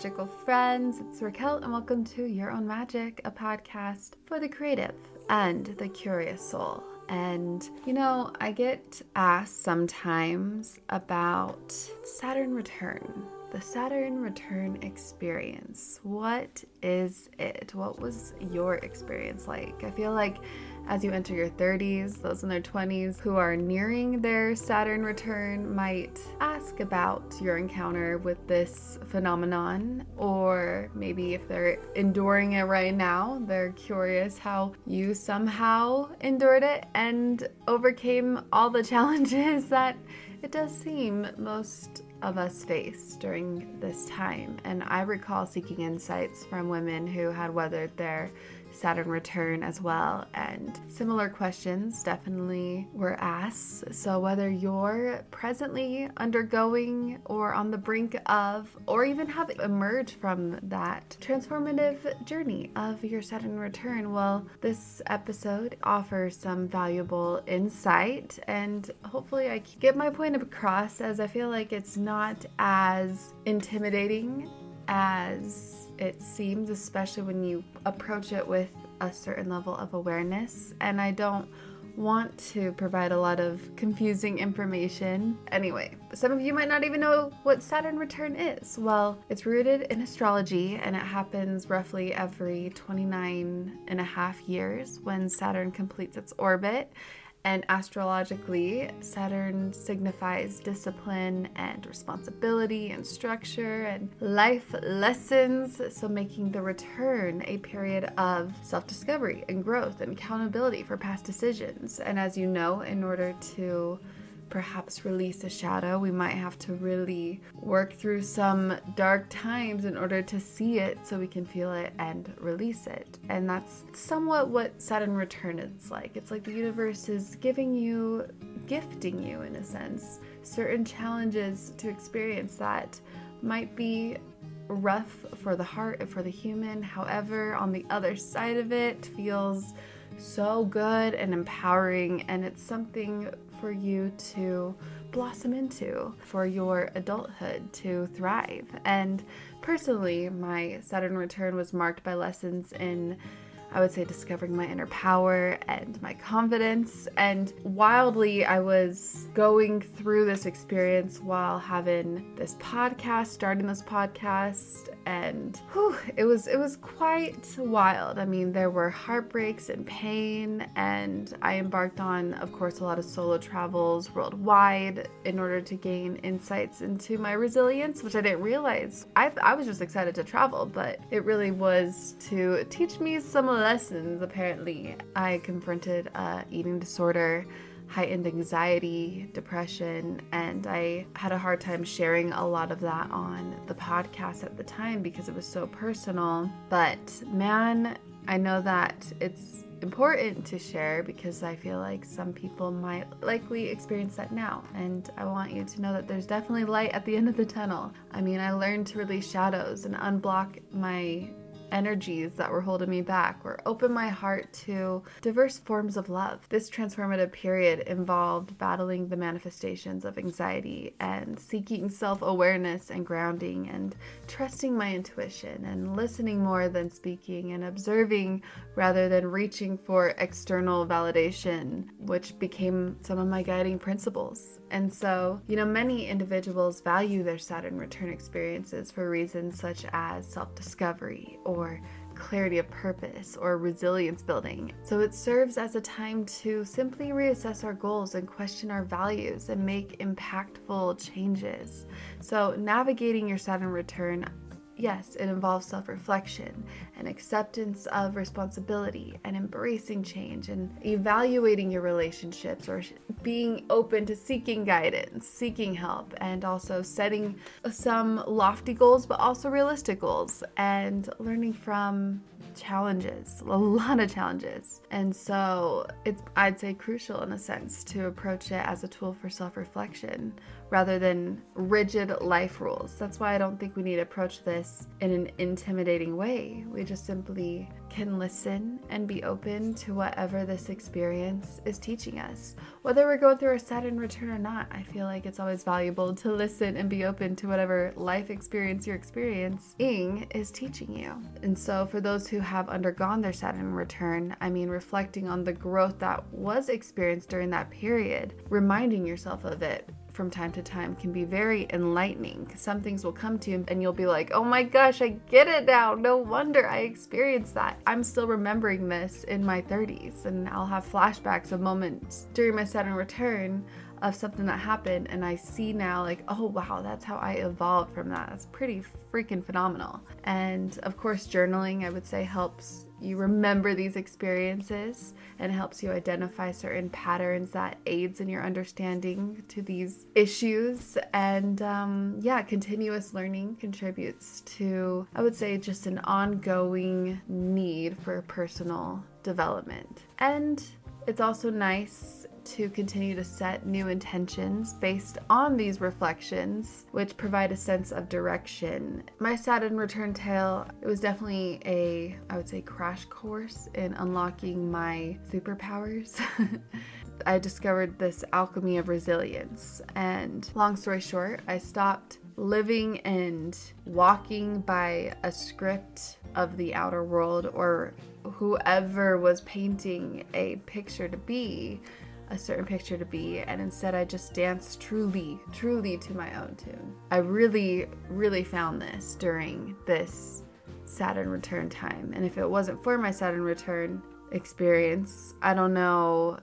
Magical friends. It's Raquelle, and welcome to Your Own Magic, a podcast for the creative and the curious soul. And you know, I get asked sometimes about Saturn return, the Saturn return experience. What is it? What was your experience like? I feel like as you enter your 30s, those in their 20s who are nearing their Saturn return might ask about your encounter with this phenomenon, or maybe if they're enduring it right now, they're curious how you somehow endured it and overcame all the challenges that it does seem most of us face during this time. And I recall seeking insights from women who had weathered their Saturn return as well. And similar questions definitely were asked. So, whether you're presently undergoing or on the brink of, or even have emerged from that transformative journey of your Saturn return, well, this episode offers some valuable insight and hopefully I get my point across as I feel like it's not as intimidating as it seems, especially when you approach it with a certain level of awareness. And I don't want to provide a lot of confusing information. Anyway, some of you might not even know what Saturn return is. Well, it's rooted in astrology and it happens roughly every 29 and a half years when Saturn completes its orbit. And astrologically, Saturn signifies discipline and responsibility and structure and life lessons. So, making the return a period of self discovery and growth and accountability for past decisions. And as you know, in order to perhaps release a shadow. We might have to really work through some dark times in order to see it so we can feel it and release it. And that's somewhat what Saturn return is like. It's like the universe is giving you, gifting you in a sense, certain challenges to experience that might be rough for the heart and for the human. However, on the other side of it feels so good and empowering, and it's something for you to blossom into, for your adulthood to thrive. And personally, my Saturn return was marked by lessons in. I would say discovering my inner power and my confidence. And wildly, I was going through this experience while having this podcast, starting this podcast, and whew, it was it was quite wild. I mean, there were heartbreaks and pain, and I embarked on, of course, a lot of solo travels worldwide in order to gain insights into my resilience, which I didn't realize. I I was just excited to travel, but it really was to teach me some lessons. Apparently, I confronted a eating disorder heightened anxiety, depression, and I had a hard time sharing a lot of that on the podcast at the time because it was so personal. But man, I know that it's important to share because I feel like some people might likely experience that now. And I want you to know that there's definitely light at the end of the tunnel. I mean, I learned to release shadows and unblock my energies that were holding me back or open my heart to diverse forms of love. This transformative period involved battling the manifestations of anxiety and seeking self awareness and grounding and trusting my intuition and listening more than speaking and observing rather than reaching for external validation, which became some of my guiding principles. And so, you know, many individuals value their Saturn return experiences for reasons such as self discovery or clarity of purpose or resilience building. So it serves as a time to simply reassess our goals and question our values and make impactful changes. So navigating your Saturn return Yes, it involves self reflection and acceptance of responsibility and embracing change and evaluating your relationships or being open to seeking guidance, seeking help, and also setting some lofty goals but also realistic goals and learning from challenges, a lot of challenges. And so it's, I'd say, crucial in a sense to approach it as a tool for self reflection rather than rigid life rules. That's why I don't think we need to approach this in an intimidating way. We just simply can listen and be open to whatever this experience is teaching us. Whether we're going through a Saturn return or not, I feel like it's always valuable to listen and be open to whatever life experience you're experiencing is teaching you. And so, for those who have undergone their Saturn return, I mean, reflecting on the growth that was experienced during that period, reminding yourself of it, from time to time can be very enlightening. Some things will come to you and you'll be like, oh my gosh, I get it now. No wonder I experienced that. I'm still remembering this in my 30s, and I'll have flashbacks of moments during my Saturn return of something that happened and I see now like oh wow that's how I evolved from that that's pretty freaking phenomenal and of course journaling I would say helps you remember these experiences and helps you identify certain patterns that aids in your understanding to these issues. And um, yeah continuous learning contributes to i would say just an ongoing need for personal development. And it's also nice to continue to set new intentions based on these reflections, which provide a sense of direction. My Saturn return tale, it was definitely a, I would say, crash course in unlocking my superpowers. I discovered this alchemy of resilience. And long story short, I stopped living and walking by a script of the outer world or whoever was painting a picture to be a certain picture to be, and instead I just danced truly, truly to my own tune. I really, really found this during this Saturn return time. And if it wasn't for my Saturn return experience, I don't know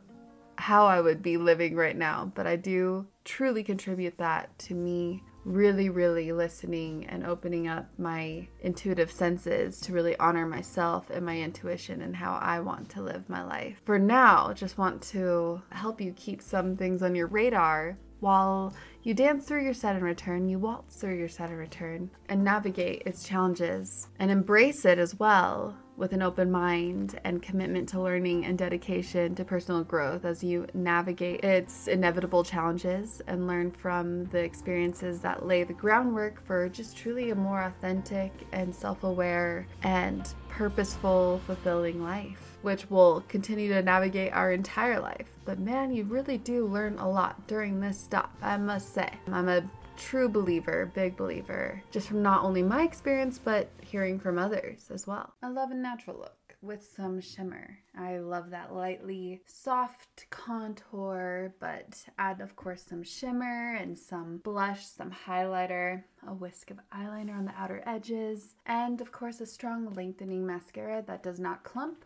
how I would be living right now, but I do truly contribute that to me really, really listening and opening up my intuitive senses to really honor myself and my intuition and how I want to live my life. For now, just want to help you keep some things on your radar while you dance through your Saturn return, you waltz through your Saturn return and navigate its challenges and embrace it as well with an open mind and commitment to learning and dedication to personal growth as you navigate its inevitable challenges and learn from the experiences that lay the groundwork for just truly a more authentic and self aware and purposeful, fulfilling life, which will continue to navigate our entire life. But man, you really do learn a lot during this stop, I must say. I'm a true believer, big believer, just from not only my experience, but hearing from others as well. I love a natural look with some shimmer. I love that lightly soft contour, but add, of course, some shimmer and some blush, some highlighter, a whisk of eyeliner on the outer edges, and of course, a strong lengthening mascara that does not clump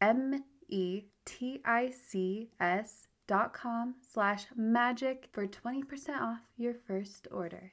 M E T I C S dot com slash magic for 20% off your first order.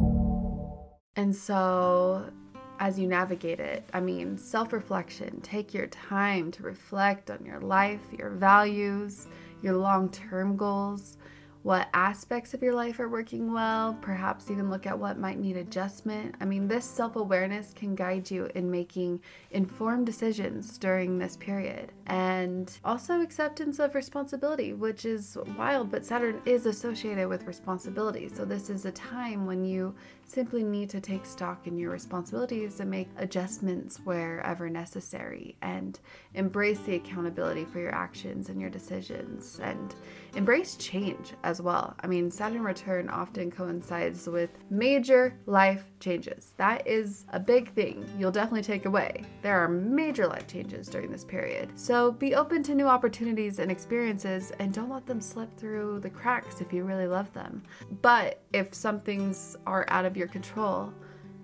And so, as you navigate it, I mean, self reflection, take your time to reflect on your life, your values, your long term goals, what aspects of your life are working well, perhaps even look at what might need adjustment. I mean, this self awareness can guide you in making informed decisions during this period. And also acceptance of responsibility, which is wild, but Saturn is associated with responsibility. So, this is a time when you simply need to take stock in your responsibilities and make adjustments wherever necessary and embrace the accountability for your actions and your decisions and embrace change as well. I mean, Saturn return often coincides with major life changes. That is a big thing you'll definitely take away. There are major life changes during this period. So be open to new opportunities and experiences and don't let them slip through the cracks if you really love them. But if some things are out of your control,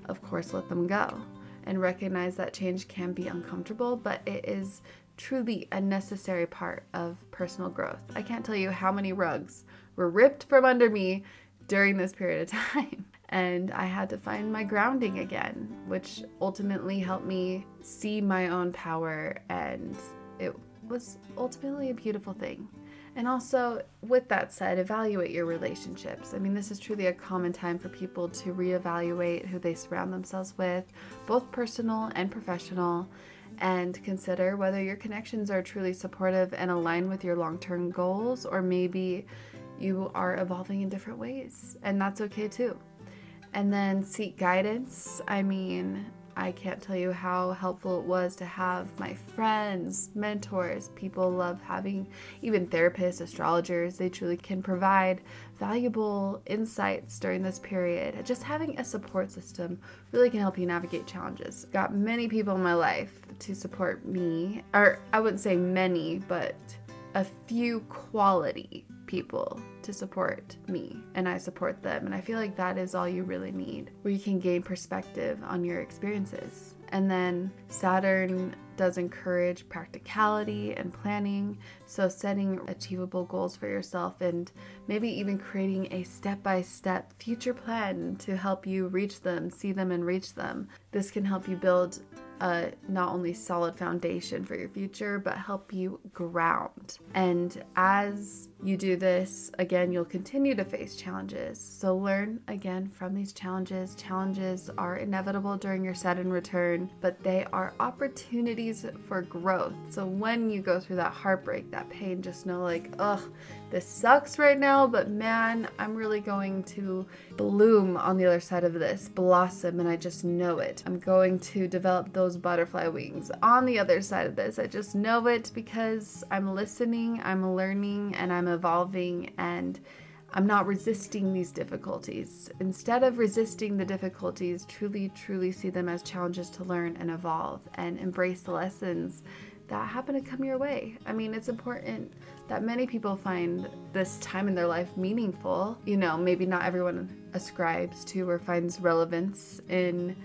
of course, let them go and recognize that change can be uncomfortable, but it is truly a necessary part of personal growth. I can't tell you how many rugs were ripped from under me during this period of time. And I had to find my grounding again, which ultimately helped me see my own power. And it was ultimately a beautiful thing. And also, with that said, evaluate your relationships. I mean, this is truly a common time for people to reevaluate who they surround themselves with, both personal and professional, and consider whether your connections are truly supportive and align with your long term goals, or maybe you are evolving in different ways, and that's okay too. And then seek guidance. I mean, I can't tell you how helpful it was to have my friends, mentors, people love having, even therapists, astrologers. They truly can provide valuable insights during this period. Just having a support system really can help you navigate challenges. Got many people in my life to support me, or I wouldn't say many, but a few quality people to support me and I support them. And I feel like that is all you really need, where you can gain perspective on your experiences. And then Saturn does encourage practicality and planning. So, setting achievable goals for yourself and maybe even creating a step by step future plan to help you reach them, see them, and reach them. This can help you build a not only solid foundation for your future, but help you ground. And as you do this, again, you'll continue to face challenges. So learn again from these challenges. Challenges are inevitable during your Saturn return, but they are opportunities for growth. So when you go through that heartbreak, that pain, just know like, ugh, this sucks right now, but man, I'm really going to bloom on the other side of this, blossom, and I just know it. I'm going to develop those butterfly wings on the other side of this. I just know it because I'm listening, I'm learning, and I'm evolving, and I'm not resisting these difficulties. Instead of resisting the difficulties, truly, truly see them as challenges to learn and evolve and embrace the lessons that happen to come your way. I mean, it's important that many people find this time in their life meaningful. You know, maybe not everyone ascribes to or finds relevance in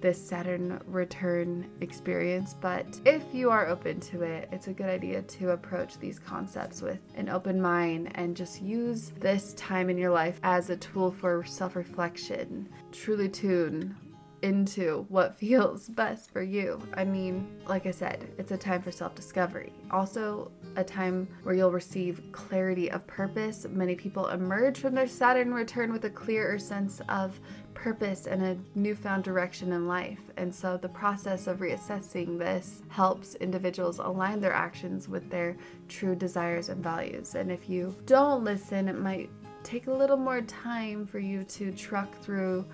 this Saturn return experience, but if you are open to it, it's a good idea to approach these concepts with an open mind and just use this time in your life as a tool for self reflection. Truly tune into what feels best for you. I mean, like I said, it's a time for self discovery. Also, a time where you'll receive clarity of purpose. Many people emerge from their Saturn return with a clearer sense of purpose and a newfound direction in life. And so, the process of reassessing this helps individuals align their actions with their true desires and values. And if you don't listen, it might take a little more time for you to truck through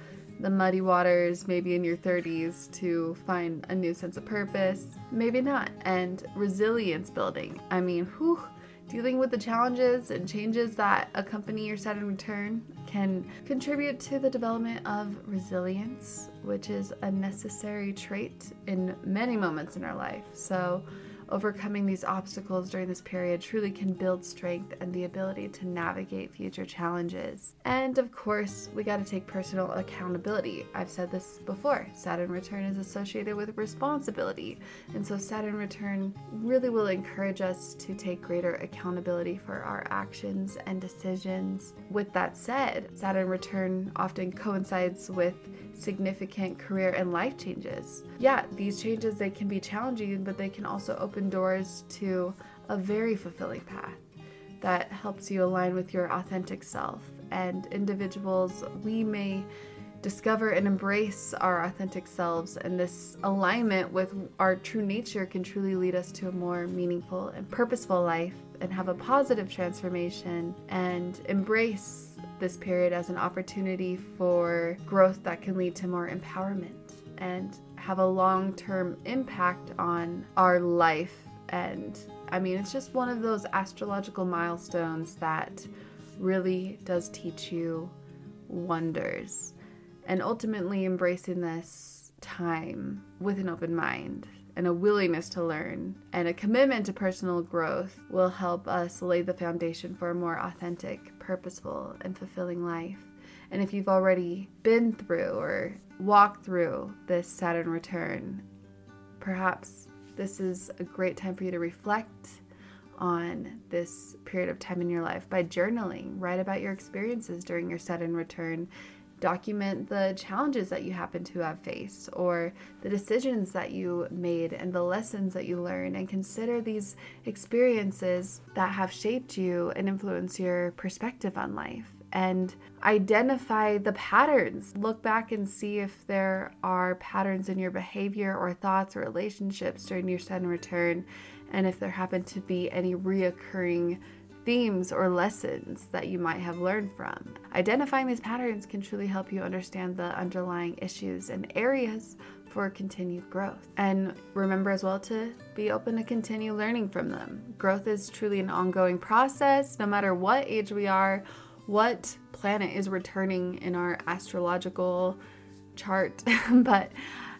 the muddy waters, maybe in your 30s, to find a new sense of purpose. Maybe not. And resilience building. I mean, whew, dealing with the challenges and changes that accompany your Saturn return can contribute to the development of resilience, which is a necessary trait in many moments in our life. So, Overcoming these obstacles during this period truly can build strength and the ability to navigate future challenges. And of course, we got to take personal accountability. I've said this before Saturn return is associated with responsibility. And so, Saturn return really will encourage us to take greater accountability for our actions and decisions. With that said, Saturn return often coincides with significant career and life changes. Yeah, these changes they can be challenging, but they can also open doors to a very fulfilling path that helps you align with your authentic self. And individuals, we may discover and embrace our authentic selves, and this alignment with our true nature can truly lead us to a more meaningful and purposeful life and have a positive transformation and embrace this period as an opportunity for growth that can lead to more empowerment and have a long term impact on our life. And I mean, it's just one of those astrological milestones that really does teach you wonders. And ultimately, embracing this time with an open mind and a willingness to learn and a commitment to personal growth will help us lay the foundation for a more authentic, purposeful, and fulfilling life. And if you've already been through or walked through this Saturn return, perhaps this is a great time for you to reflect on this period of time in your life by journaling. Write about your experiences during your Saturn return document the challenges that you happen to have faced or the decisions that you made and the lessons that you learned and consider these experiences that have shaped you and influenced your perspective on life and identify the patterns. Look back and see if there are patterns in your behavior or thoughts or relationships during your Saturn return, and if there happen to be any reoccurring themes or lessons that you might have learned from. Identifying these patterns can truly help you understand the underlying issues and areas for continued growth. And remember as well to be open to continue learning from them. Growth is truly an ongoing process, no matter what age we are, what planet is returning in our astrological chart. but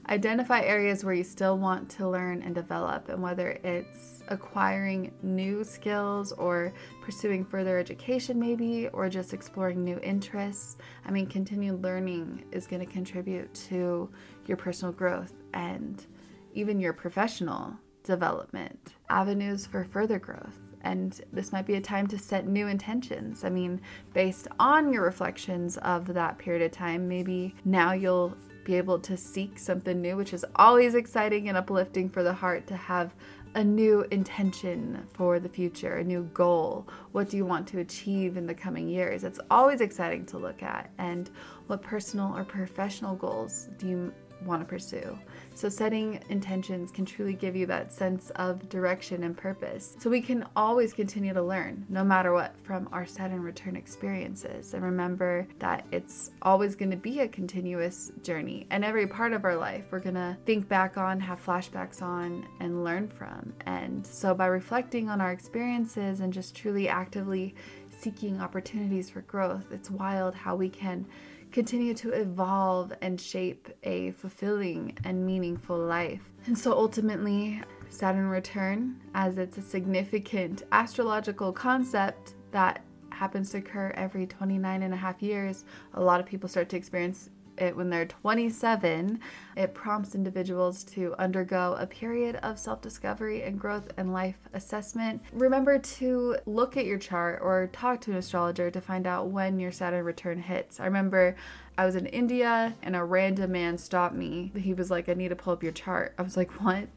identify areas where you still want to learn and develop, and whether it's acquiring new skills or pursuing further education, maybe, or just exploring new interests. I mean, continued learning is going to contribute to your personal growth and even your professional development, avenues for further growth. And this might be a time to set new intentions. I mean, based on your reflections of that period of time, maybe now you'll be able to seek something new, which is always exciting and uplifting for the heart to have a new intention for the future, a new goal. What do you want to achieve in the coming years? It's always exciting to look at. And what personal or professional goals do you want to pursue? So, setting intentions can truly give you that sense of direction and purpose. So, we can always continue to learn, no matter what, from our Saturn return experiences. And remember that it's always going to be a continuous journey. And every part of our life, we're going to think back on, have flashbacks on, and learn from. And so, by reflecting on our experiences and just truly actively seeking opportunities for growth. It's wild how we can continue to evolve and shape a fulfilling and meaningful life. And so ultimately, Saturn return, as it's a significant astrological concept that happens to occur every 29 and a half years, a lot of people start to experience it when they're 27, it prompts individuals to undergo a period of self discovery and growth and life assessment. Remember to look at your chart or talk to an astrologer to find out when your Saturn return hits. I remember I was in India and a random man stopped me. He was like, I need to pull up your chart. I was like, What?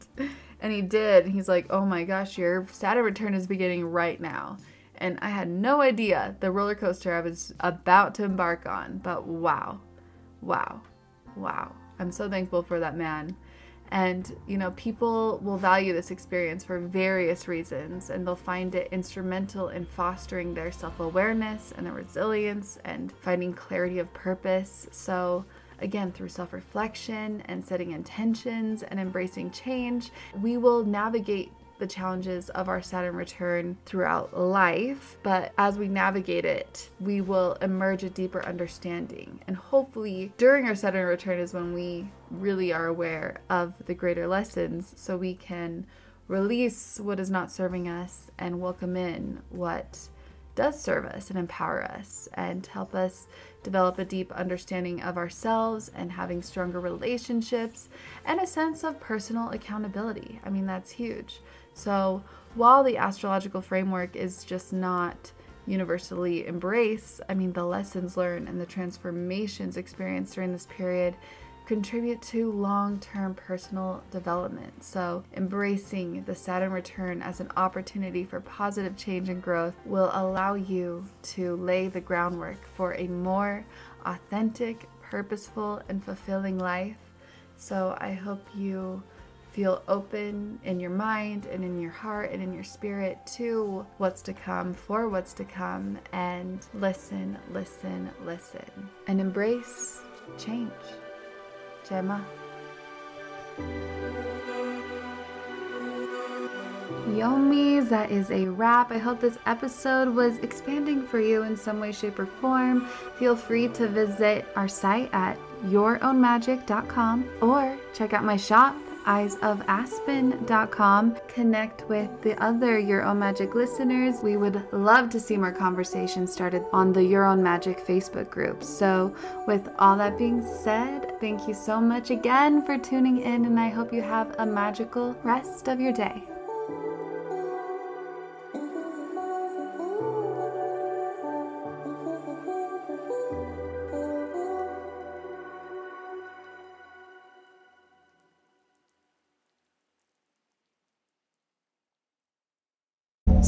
And he did. He's like, Oh my gosh, your Saturn return is beginning right now and I had no idea the roller coaster I was about to embark on. But wow, wow, wow. I'm so thankful for that man. And, you know, people will value this experience for various reasons, and they'll find it instrumental in fostering their self awareness and their resilience and finding clarity of purpose. So, again, through self reflection and setting intentions and embracing change, we will navigate the challenges of our Saturn return throughout life, but as we navigate it, we will emerge a deeper understanding. And hopefully, during our Saturn return is when we really are aware of the greater lessons so we can release what is not serving us and welcome in what does serve us and empower us and help us develop a deep understanding of ourselves and having stronger relationships and a sense of personal accountability. I mean, that's huge. So, while the astrological framework is just not universally embraced, I mean, the lessons learned and the transformations experienced during this period contribute to long term personal development. So, embracing the Saturn return as an opportunity for positive change and growth will allow you to lay the groundwork for a more authentic, purposeful, and fulfilling life. So, I hope you feel open in your mind and in your heart and in your spirit to what's to come, for what's to come, and listen, listen, listen, and embrace change. Gemma. Yomis, that is a wrap. I hope this episode was expanding for you in some way, shape, or form. Feel free to visit our site at yourownmagic.com or check out my shop eyesofaspen.com. Connect with the other Your Own Magic listeners. We would love to see more conversations started on the Your Own Magic Facebook group. So, with all that being said, thank you so much again for tuning in, and I hope you have a magical rest of your day.